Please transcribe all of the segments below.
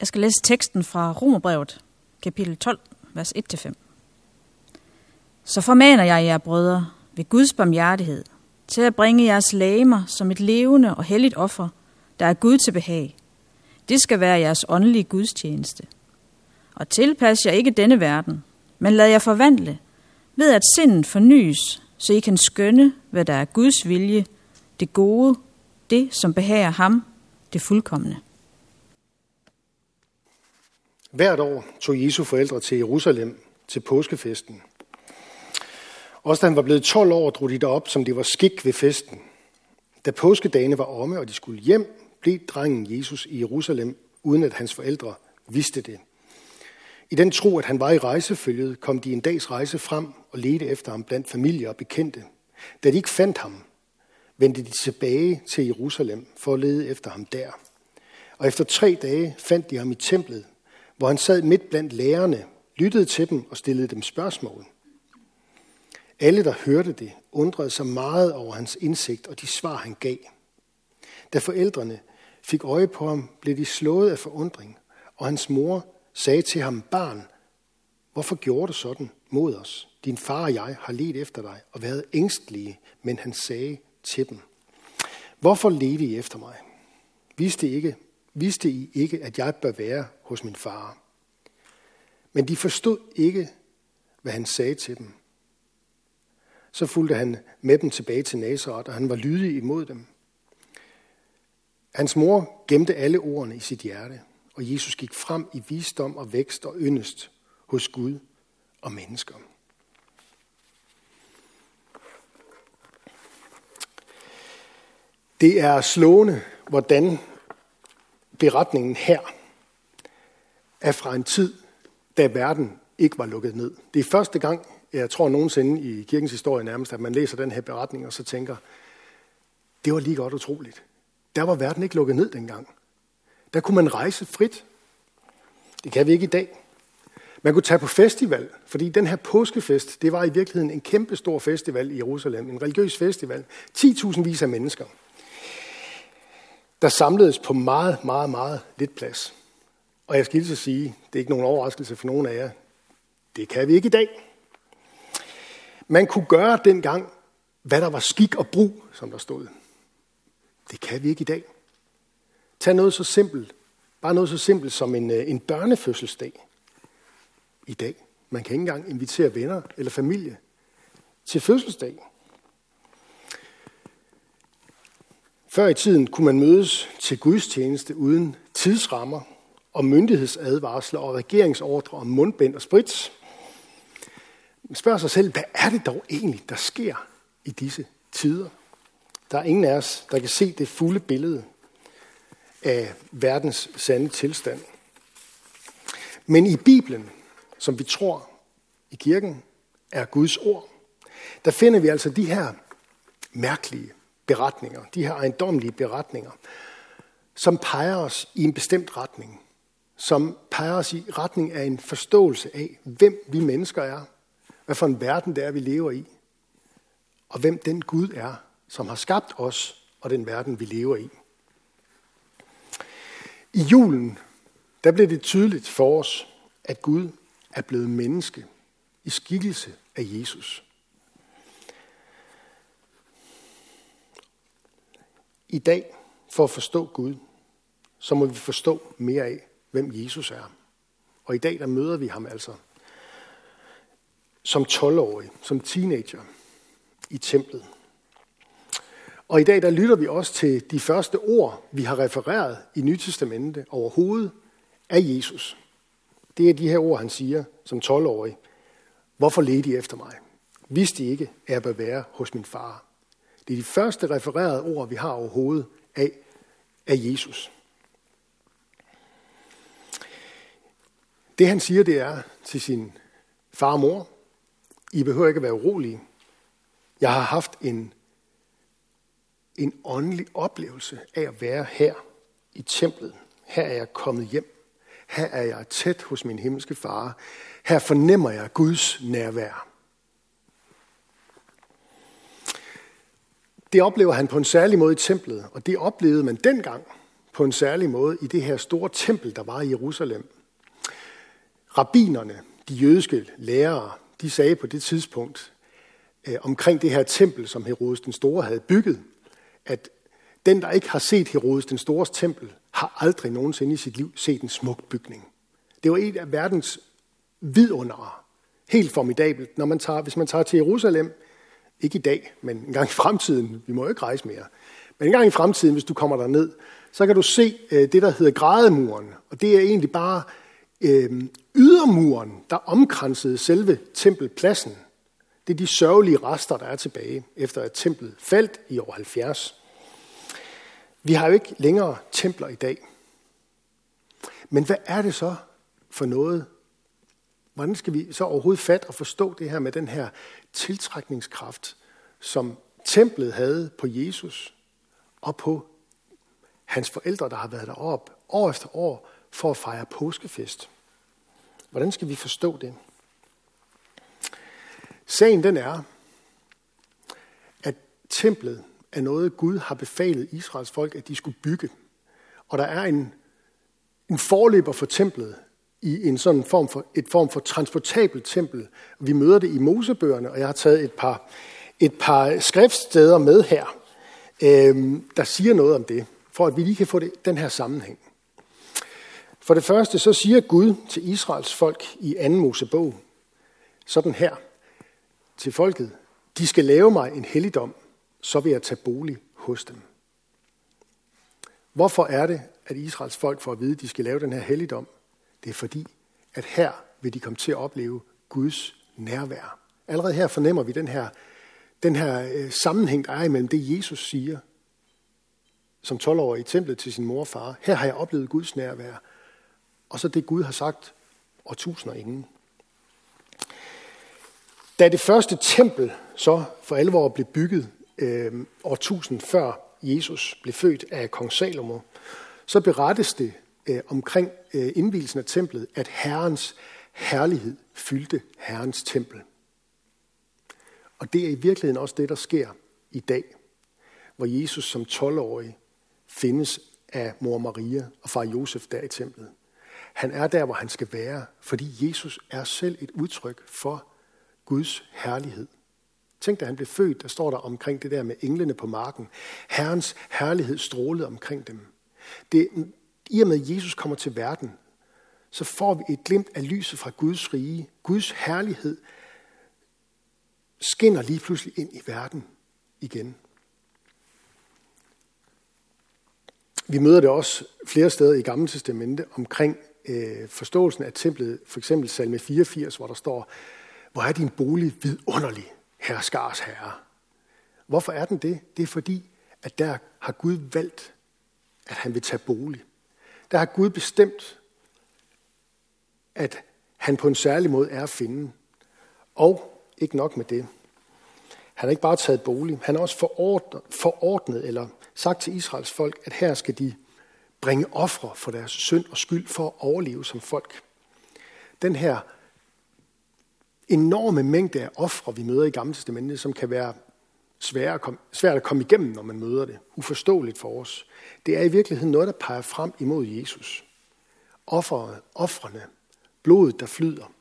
Jeg skal læse teksten fra Romerbrevet, kapitel 12, vers 1-5. Så formaner jeg jer, brødre, ved Guds barmhjertighed, til at bringe jeres lægemer som et levende og helligt offer, der er Gud til behag. Det skal være jeres åndelige gudstjeneste. Og tilpas jer ikke denne verden, men lad jer forvandle, ved at sindet fornyes, så I kan skønne, hvad der er Guds vilje, det gode, det som behager ham, det fuldkommende. Hvert år tog Jesu forældre til Jerusalem til påskefesten. Også da han var blevet 12 år, drog de derop, som det var skik ved festen. Da påskedagene var omme, og de skulle hjem, blev drengen Jesus i Jerusalem, uden at hans forældre vidste det. I den tro, at han var i rejsefølget, kom de en dags rejse frem og ledte efter ham blandt familie og bekendte. Da de ikke fandt ham, vendte de tilbage til Jerusalem for at lede efter ham der. Og efter tre dage fandt de ham i templet, hvor han sad midt blandt lærerne, lyttede til dem og stillede dem spørgsmål. Alle, der hørte det, undrede sig meget over hans indsigt og de svar, han gav. Da forældrene fik øje på ham, blev de slået af forundring, og hans mor sagde til ham, barn, hvorfor gjorde du sådan mod os? Din far og jeg har let efter dig og været ængstlige, men han sagde til dem, hvorfor ledte I efter mig? Vidste I ikke, vidste I ikke, at jeg bør være hos min far? Men de forstod ikke, hvad han sagde til dem. Så fulgte han med dem tilbage til Nazareth, og han var lydig imod dem. Hans mor gemte alle ordene i sit hjerte, og Jesus gik frem i visdom og vækst og yndest hos Gud og mennesker. Det er slående, hvordan beretningen her er fra en tid, da verden ikke var lukket ned. Det er første gang, jeg tror nogensinde i kirkens historie nærmest, at man læser den her beretning og så tænker, det var lige godt utroligt. Der var verden ikke lukket ned dengang. Der kunne man rejse frit. Det kan vi ikke i dag. Man kunne tage på festival, fordi den her påskefest, det var i virkeligheden en kæmpe stor festival i Jerusalem, en religiøs festival. 10.000 vis af mennesker, der samledes på meget, meget, meget lidt plads. Og jeg skal lige sige, det er ikke nogen overraskelse for nogen af jer. Det kan vi ikke i dag. Man kunne gøre dengang, hvad der var skik og brug, som der stod. Det kan vi ikke i dag. Tag noget så simpelt, bare noget så simpelt som en, øh, en børnefødselsdag i dag. Man kan ikke engang invitere venner eller familie til fødselsdag. Før i tiden kunne man mødes til gudstjeneste uden tidsrammer og myndighedsadvarsler og regeringsordre om mundbind og sprits. Man spørger sig selv, hvad er det dog egentlig, der sker i disse tider? Der er ingen af os, der kan se det fulde billede af verdens sande tilstand. Men i Bibelen, som vi tror i kirken, er Guds ord, der finder vi altså de her mærkelige beretninger, de her ejendomlige beretninger, som peger os i en bestemt retning, som peger os i retning af en forståelse af, hvem vi mennesker er, hvad for en verden det er, vi lever i, og hvem den Gud er, som har skabt os og den verden, vi lever i. I julen, der blev det tydeligt for os, at Gud er blevet menneske i skikkelse af Jesus. I dag, for at forstå Gud, så må vi forstå mere af, hvem Jesus er. Og i dag, der møder vi ham altså som 12-årig, som teenager i templet. Og i dag der lytter vi også til de første ord, vi har refereret i Nytestamentet overhovedet af Jesus. Det er de her ord, han siger som 12-årig. Hvorfor ledte I efter mig? Vidste I ikke, at jeg bør være hos min far? Det er de første refererede ord, vi har overhovedet af, af Jesus. Det han siger, det er til sin far og mor, I behøver ikke at være urolige. Jeg har haft en en åndelig oplevelse af at være her i templet. Her er jeg kommet hjem. Her er jeg tæt hos min himmelske far. Her fornemmer jeg Guds nærvær. Det oplever han på en særlig måde i templet, og det oplevede man dengang på en særlig måde i det her store tempel, der var i Jerusalem. Rabbinerne, de jødiske lærere, de sagde på det tidspunkt øh, omkring det her tempel, som Herodes den Store havde bygget, at den, der ikke har set Herodes den Stores tempel, har aldrig nogensinde i sit liv set en smuk bygning. Det var et af verdens vidundere. Helt formidabelt. Når man tager, hvis man tager til Jerusalem, ikke i dag, men en gang i fremtiden, vi må jo ikke rejse mere, men en gang i fremtiden, hvis du kommer der ned, så kan du se øh, det, der hedder grædemuren. Og det er egentlig bare øh, ydermuren, der omkransede selve tempelpladsen. Det er de sørgelige rester, der er tilbage, efter at templet faldt i år 70. Vi har jo ikke længere templer i dag. Men hvad er det så for noget? Hvordan skal vi så overhovedet fat og forstå det her med den her tiltrækningskraft, som templet havde på Jesus og på hans forældre, der har været deroppe år efter år for at fejre påskefest. Hvordan skal vi forstå det? Sagen den er, at templet er noget, Gud har befalet Israels folk, at de skulle bygge. Og der er en, en forløber for templet i en sådan form for, et form for transportabelt tempel. Vi møder det i Mosebøgerne, og jeg har taget et par, et par skriftsteder med her, øh, der siger noget om det, for at vi lige kan få det, den her sammenhæng. For det første, så siger Gud til Israels folk i 2. Mosebog, sådan her, til folket, de skal lave mig en helligdom, så vil jeg tage bolig hos dem. Hvorfor er det, at Israels folk får at vide, at de skal lave den her helligdom? Det er fordi, at her vil de komme til at opleve Guds nærvær. Allerede her fornemmer vi den her, den her øh, sammenhæng, der er imellem det, Jesus siger som 12-årig i templet til sin mor og far. Her har jeg oplevet Guds nærvær. Og så det, Gud har sagt og tusinder inden. Da det første tempel så for alvor blev bygget øh, årtusind før Jesus blev født af kong Salomo, så berettes det øh, omkring øh, indvielsen af templet, at Herrens herlighed fyldte Herrens tempel. Og det er i virkeligheden også det, der sker i dag, hvor Jesus som 12-årig findes af mor Maria og far Josef der i templet. Han er der, hvor han skal være, fordi Jesus er selv et udtryk for Guds herlighed. Tænk, da han blev født, der står der omkring det der med englene på marken. Herrens herlighed strålede omkring dem. Det, i og med, at Jesus kommer til verden, så får vi et glimt af lyset fra Guds rige. Guds herlighed skinner lige pludselig ind i verden igen. Vi møder det også flere steder i Gamle Testamente omkring øh, forståelsen af templet, for eksempel salme 84, hvor der står, hvor er din bolig vidunderlig, herskars herre. Hvorfor er den det? Det er fordi, at der har Gud valgt, at han vil tage bolig. Der har Gud bestemt, at han på en særlig måde er at finde. Og ikke nok med det. Han har ikke bare taget bolig, han har også forordnet, forordnet eller sagt til Israels folk, at her skal de bringe ofre for deres synd og skyld for at overleve som folk. Den her enorme mængde af ofre, vi møder i Gamle Testamentet, som kan være svært at, komme, svært at komme igennem, når man møder det. Uforståeligt for os. Det er i virkeligheden noget, der peger frem imod Jesus. Offeret, offrene, blodet, der flyder.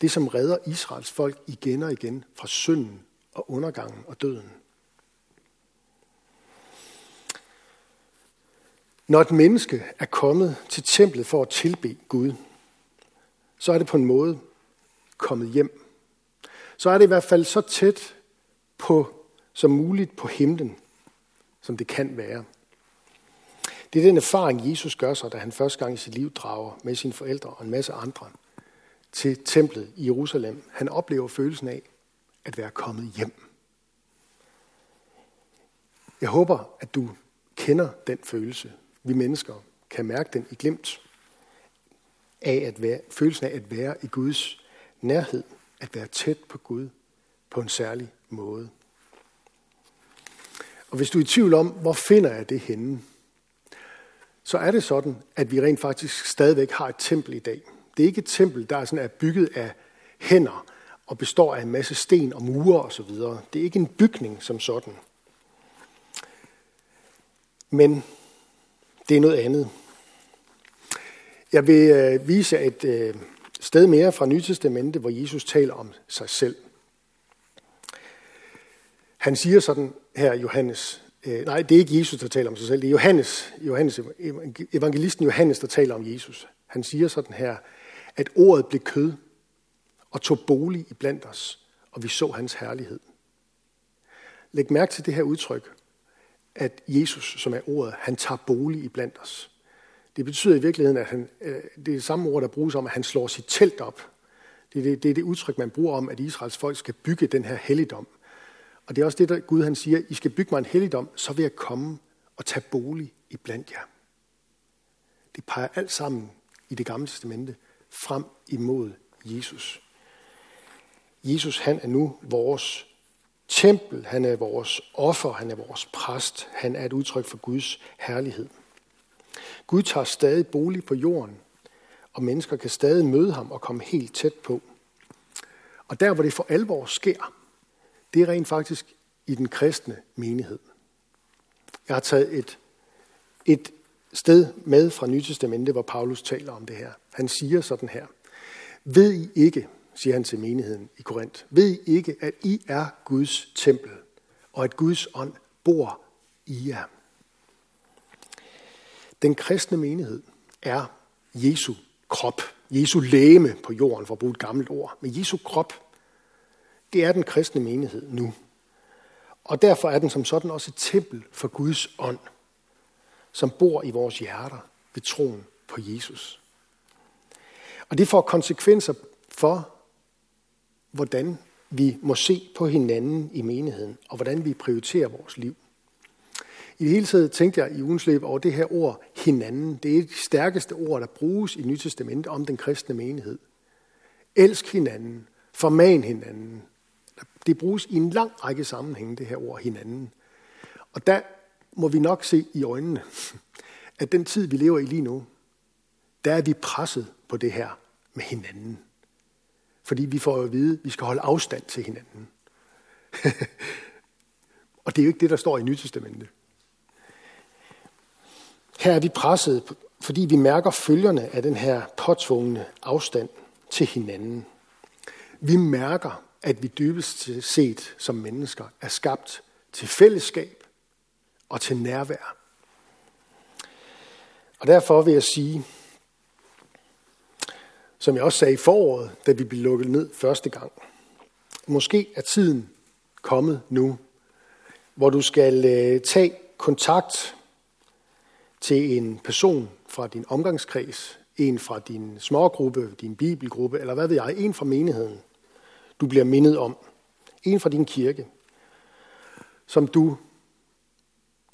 Det, som redder Israels folk igen og igen fra synden og undergangen og døden. Når et menneske er kommet til templet for at tilbe Gud, så er det på en måde kommet hjem. Så er det i hvert fald så tæt på som muligt på himlen, som det kan være. Det er den erfaring, Jesus gør sig, da han første gang i sit liv drager med sine forældre og en masse andre til templet i Jerusalem. Han oplever følelsen af at være kommet hjem. Jeg håber, at du kender den følelse. Vi mennesker kan mærke den i glimt af at være, følelsen af at være i Guds nærhed, at være tæt på Gud på en særlig måde. Og hvis du er i tvivl om, hvor finder jeg det henne, så er det sådan, at vi rent faktisk stadigvæk har et tempel i dag. Det er ikke et tempel, der er, sådan, er bygget af hænder og består af en masse sten og mure osv. Det er ikke en bygning som sådan. Men det er noget andet. Jeg vil øh, vise et øh, sted mere fra Nytestamentet, hvor Jesus taler om sig selv. Han siger sådan her, Johannes, øh, nej, det er ikke Jesus, der taler om sig selv, det er Johannes, Johannes, evangelisten Johannes, der taler om Jesus. Han siger sådan her, at ordet blev kød og tog bolig i blandt os, og vi så hans herlighed. Læg mærke til det her udtryk, at Jesus, som er ordet, han tager bolig i blandt os. Det betyder i virkeligheden, at han, øh, det er det samme ord, der bruges om, at han slår sit telt op. Det er det, det er det udtryk, man bruger om, at Israels folk skal bygge den her helligdom. Og det er også det, der Gud han siger, I skal bygge mig en helligdom, så vil jeg komme og tage bolig i blandt jer. Det peger alt sammen i det gamle testamente frem imod Jesus. Jesus han er nu vores tempel, han er vores offer, han er vores præst, han er et udtryk for Guds herlighed. Gud tager stadig bolig på jorden, og mennesker kan stadig møde ham og komme helt tæt på. Og der, hvor det for alvor sker, det er rent faktisk i den kristne menighed. Jeg har taget et, et sted med fra Nytestamentet, hvor Paulus taler om det her. Han siger sådan her. Ved I ikke, siger han til menigheden i Korinth, ved I ikke, at I er Guds tempel, og at Guds ånd bor i jer? Den kristne menighed er Jesu krop, Jesu læme på jorden, for at bruge et gammelt ord. Men Jesu krop, det er den kristne menighed nu. Og derfor er den som sådan også et tempel for Guds ånd, som bor i vores hjerter ved troen på Jesus. Og det får konsekvenser for, hvordan vi må se på hinanden i menigheden, og hvordan vi prioriterer vores liv. I det hele taget tænkte jeg i ugens løb over det her ord hinanden. Det er det stærkeste ord, der bruges i Nyt Testament om den kristne menighed. Elsk hinanden, forman hinanden. Det bruges i en lang række sammenhænge, det her ord hinanden. Og der må vi nok se i øjnene, at den tid, vi lever i lige nu, der er vi presset på det her med hinanden. Fordi vi får at vide, at vi skal holde afstand til hinanden. og det er jo ikke det, der står i Nytestamentet. Her er vi presset, fordi vi mærker følgerne af den her påtvungne afstand til hinanden. Vi mærker, at vi dybest set som mennesker er skabt til fællesskab og til nærvær. Og derfor vil jeg sige, som jeg også sagde i foråret, da vi blev lukket ned første gang, måske er tiden kommet nu, hvor du skal øh, tage kontakt til en person fra din omgangskreds, en fra din smågruppe, din bibelgruppe, eller hvad ved jeg, en fra menigheden, du bliver mindet om. En fra din kirke, som du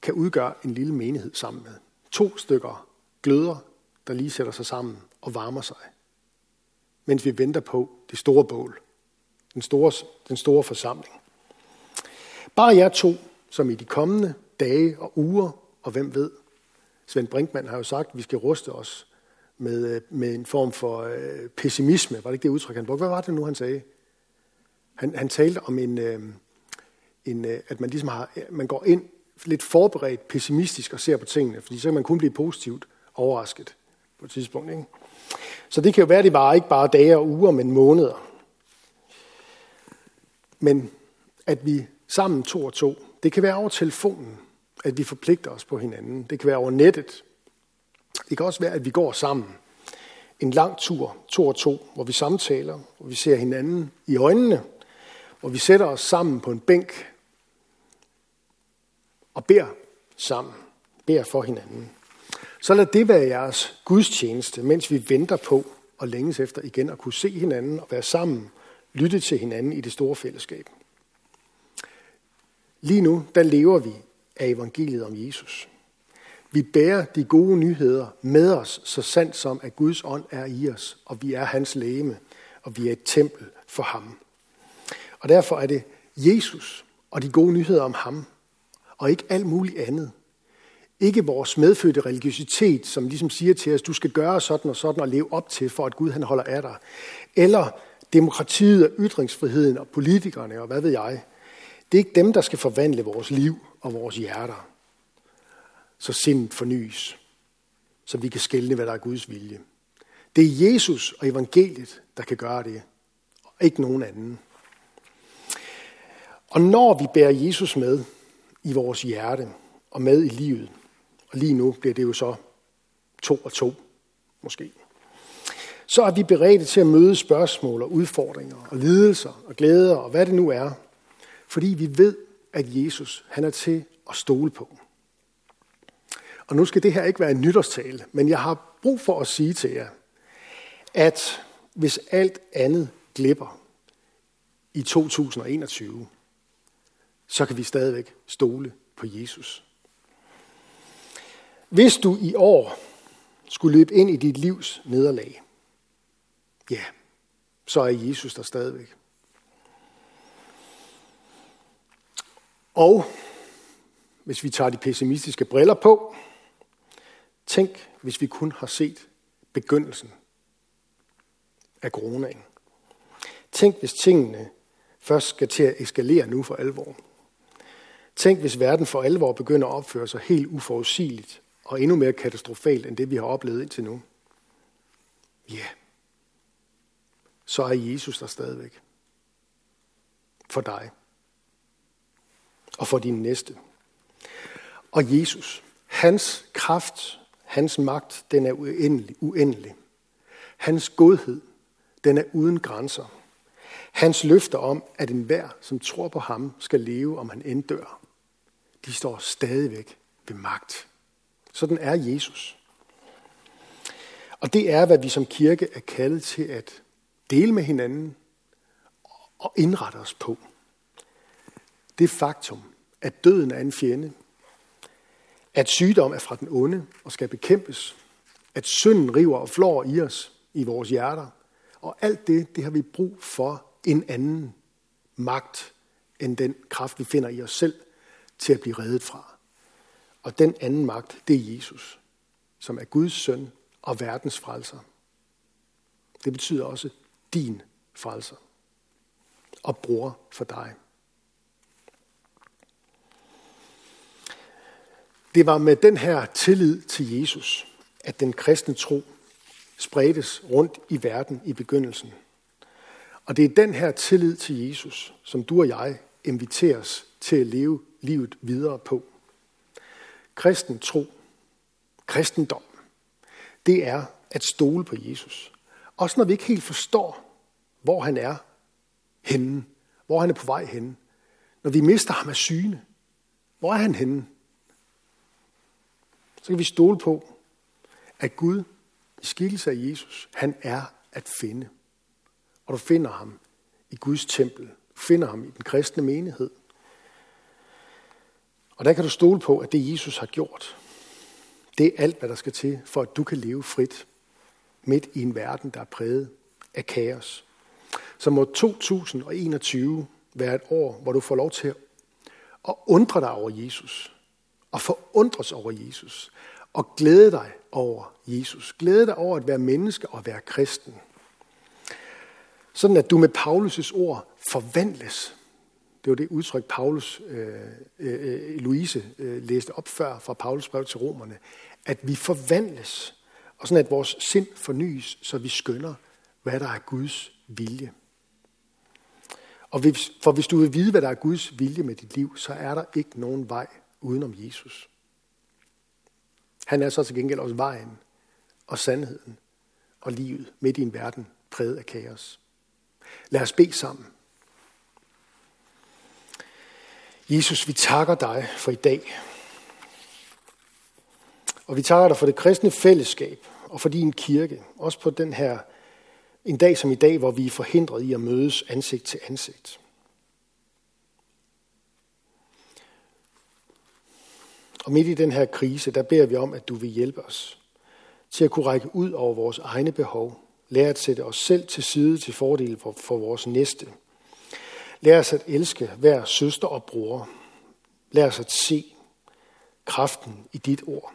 kan udgøre en lille menighed sammen med. To stykker gløder, der lige sætter sig sammen og varmer sig, mens vi venter på det store bål, den store, den store forsamling. Bare jer to, som i de kommende dage og uger, og hvem ved, Svend Brinkmann har jo sagt, at vi skal ruste os med, øh, med en form for øh, pessimisme. Var det ikke det udtryk, han brugte? Hvad var det nu, han sagde? Han, han talte om, en, øh, en, øh, at man ligesom har, øh, man går ind lidt forberedt pessimistisk og ser på tingene, fordi så kan man kun blive positivt overrasket på et tidspunkt. Ikke? Så det kan jo være, at det var ikke bare dage og uger, men måneder. Men at vi sammen to og to, det kan være over telefonen, at vi forpligter os på hinanden. Det kan være over nettet. Det kan også være, at vi går sammen. En lang tur, to og to, hvor vi samtaler, hvor vi ser hinanden i øjnene, hvor vi sætter os sammen på en bænk og beder sammen, beder for hinanden. Så lad det være jeres gudstjeneste, mens vi venter på og længes efter igen at kunne se hinanden og være sammen, lytte til hinanden i det store fællesskab. Lige nu, der lever vi af evangeliet om Jesus. Vi bærer de gode nyheder med os, så sandt som at Guds ånd er i os, og vi er hans læme, og vi er et tempel for ham. Og derfor er det Jesus og de gode nyheder om ham, og ikke alt muligt andet. Ikke vores medfødte religiøsitet, som ligesom siger til os, du skal gøre sådan og sådan og leve op til, for at Gud han holder af dig. Eller demokratiet og ytringsfriheden og politikerne og hvad ved jeg. Det er ikke dem, der skal forvandle vores liv og vores hjerter, så sindet fornyes så vi kan skælne, hvad der er Guds vilje. Det er Jesus og evangeliet, der kan gøre det, og ikke nogen anden. Og når vi bærer Jesus med i vores hjerte og med i livet, og lige nu bliver det jo så to og to, måske, så er vi beredte til at møde spørgsmål og udfordringer og lidelser og glæder og hvad det nu er, fordi vi ved, at Jesus han er til at stole på. Og nu skal det her ikke være en nytårstale, men jeg har brug for at sige til jer, at hvis alt andet glipper i 2021, så kan vi stadigvæk stole på Jesus. Hvis du i år skulle løbe ind i dit livs nederlag, ja, så er Jesus der stadigvæk. Og hvis vi tager de pessimistiske briller på, tænk, hvis vi kun har set begyndelsen af coronaen. Tænk, hvis tingene først skal til at eskalere nu for alvor. Tænk, hvis verden for alvor begynder at opføre sig helt uforudsigeligt og endnu mere katastrofalt end det, vi har oplevet indtil nu. Ja, yeah. så er Jesus der stadigvæk. For dig. Og for din næste. Og Jesus, hans kraft, hans magt, den er uendelig. uendelig. Hans godhed, den er uden grænser. Hans løfter om, at enhver, som tror på ham, skal leve, om han end dør, de står stadigvæk ved magt. Sådan er Jesus. Og det er, hvad vi som kirke er kaldet til at dele med hinanden og indrette os på. Det faktum, at døden er en fjende, at sygdom er fra den onde og skal bekæmpes, at synden river og flår i os, i vores hjerter, og alt det, det har vi brug for en anden magt end den kraft, vi finder i os selv til at blive reddet fra. Og den anden magt, det er Jesus, som er Guds søn og verdens frelser. Det betyder også din frelser og bror for dig. Det var med den her tillid til Jesus, at den kristne tro spredtes rundt i verden i begyndelsen. Og det er den her tillid til Jesus, som du og jeg inviteres til at leve livet videre på. Kristen tro, kristendom, det er at stole på Jesus. Også når vi ikke helt forstår, hvor han er henne, hvor han er på vej henne. Når vi mister ham af syne, hvor er han henne? Så kan vi stole på, at Gud i skikkelse af Jesus, han er at finde. Og du finder ham i Guds tempel. Du finder ham i den kristne menighed. Og der kan du stole på, at det Jesus har gjort, det er alt, hvad der skal til, for at du kan leve frit midt i en verden, der er præget af kaos. Så må 2021 være et år, hvor du får lov til at undre dig over Jesus, og forundres over Jesus, og glæde dig over Jesus. Glæde dig over at være menneske og være kristen. Sådan at du med Paulus' ord forvandles det var det udtryk, Paulus, øh, øh, øh, Louise øh, læste op før fra Paulus brev til romerne, at vi forvandles, og sådan at vores sind fornyes, så vi skønner, hvad der er Guds vilje. Og hvis, for hvis du vil vide, hvad der er Guds vilje med dit liv, så er der ikke nogen vej udenom Jesus. Han er så til gengæld også vejen og sandheden og livet midt i en verden præget af kaos. Lad os bede sammen. Jesus, vi takker dig for i dag. Og vi takker dig for det kristne fællesskab og for din kirke. Også på den her, en dag som i dag, hvor vi er forhindret i at mødes ansigt til ansigt. Og midt i den her krise, der beder vi om, at du vil hjælpe os til at kunne række ud over vores egne behov. Lære at sætte os selv til side til fordel for, for vores næste – Lær os at elske hver søster og bror. Lær os at se kraften i dit ord.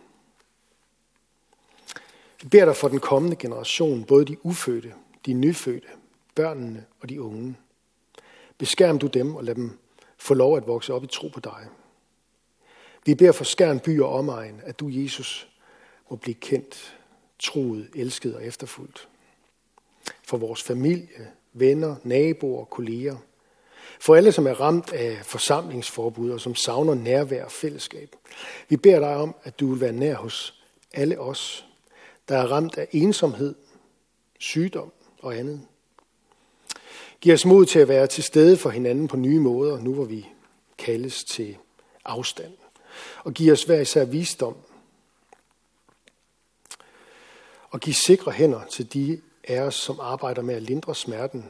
Vi beder dig for den kommende generation, både de ufødte, de nyfødte, børnene og de unge. Beskærm du dem og lad dem få lov at vokse op i tro på dig. Vi beder for skærn by og omegn, at du, Jesus, må blive kendt, troet, elsket og efterfuldt. For vores familie, venner, naboer, kolleger. For alle, som er ramt af forsamlingsforbud og som savner nærvær og fællesskab. Vi beder dig om, at du vil være nær hos alle os, der er ramt af ensomhed, sygdom og andet. Giv os mod til at være til stede for hinanden på nye måder, nu hvor vi kaldes til afstand. Og giv os hver især visdom. Og giv sikre hænder til de af os, som arbejder med at lindre smerten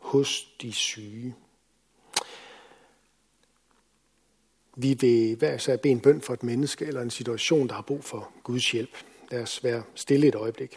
hos de syge. Vi vil hver især bede en bøn for et menneske eller en situation, der har brug for Guds hjælp. Lad os være stille et øjeblik.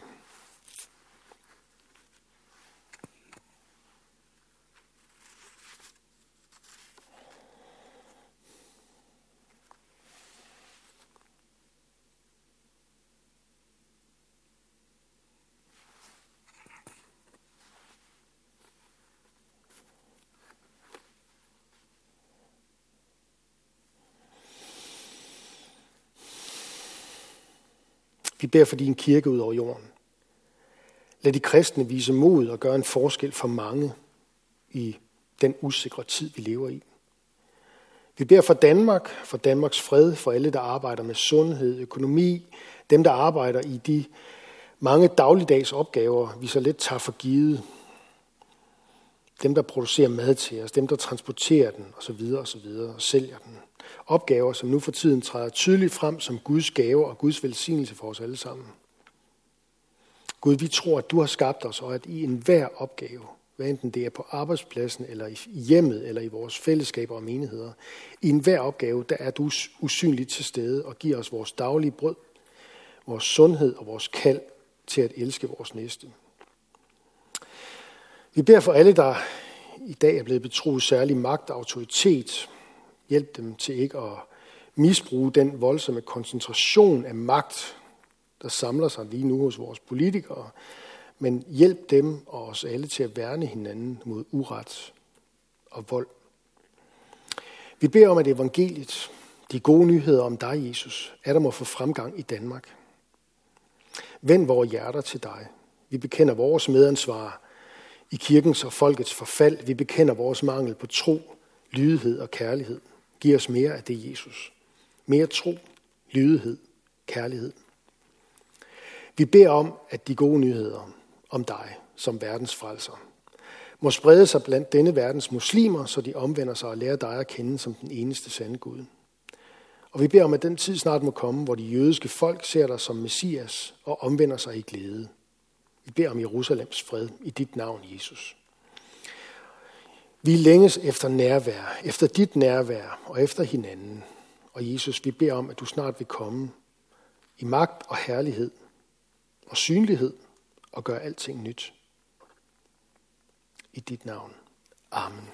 Vi beder for din kirke ud over jorden. Lad de kristne vise mod og gøre en forskel for mange i den usikre tid, vi lever i. Vi beder for Danmark, for Danmarks fred, for alle, der arbejder med sundhed, økonomi, dem, der arbejder i de mange dagligdags opgaver, vi så let tager for givet. Dem, der producerer mad til os, dem, der transporterer den, osv. osv. og sælger den opgaver, som nu for tiden træder tydeligt frem som Guds gave og Guds velsignelse for os alle sammen. Gud, vi tror, at du har skabt os, og at i enhver opgave, hvad enten det er på arbejdspladsen, eller i hjemmet, eller i vores fællesskaber og menigheder, i enhver opgave, der er du usynligt til stede og giver os vores daglige brød, vores sundhed og vores kald til at elske vores næste. Vi beder for alle, der i dag er blevet betroet særlig magt og autoritet, Hjælp dem til ikke at misbruge den voldsomme koncentration af magt, der samler sig lige nu hos vores politikere, men hjælp dem og os alle til at værne hinanden mod uret og vold. Vi beder om, at evangeliet, de gode nyheder om dig, Jesus, er der må få fremgang i Danmark. Vend vores hjerter til dig. Vi bekender vores medansvar i kirkens og folkets forfald. Vi bekender vores mangel på tro, lydighed og kærlighed. Giv os mere af det, Jesus. Mere tro, lydighed, kærlighed. Vi beder om, at de gode nyheder om dig som verdens frelser må sprede sig blandt denne verdens muslimer, så de omvender sig og lærer dig at kende som den eneste sande Gud. Og vi beder om, at den tid snart må komme, hvor de jødiske folk ser dig som Messias og omvender sig i glæde. Vi beder om Jerusalems fred i dit navn, Jesus. Vi længes efter nærvær, efter dit nærvær og efter hinanden. Og Jesus, vi beder om, at du snart vil komme i magt og herlighed og synlighed og gøre alting nyt. I dit navn. Amen.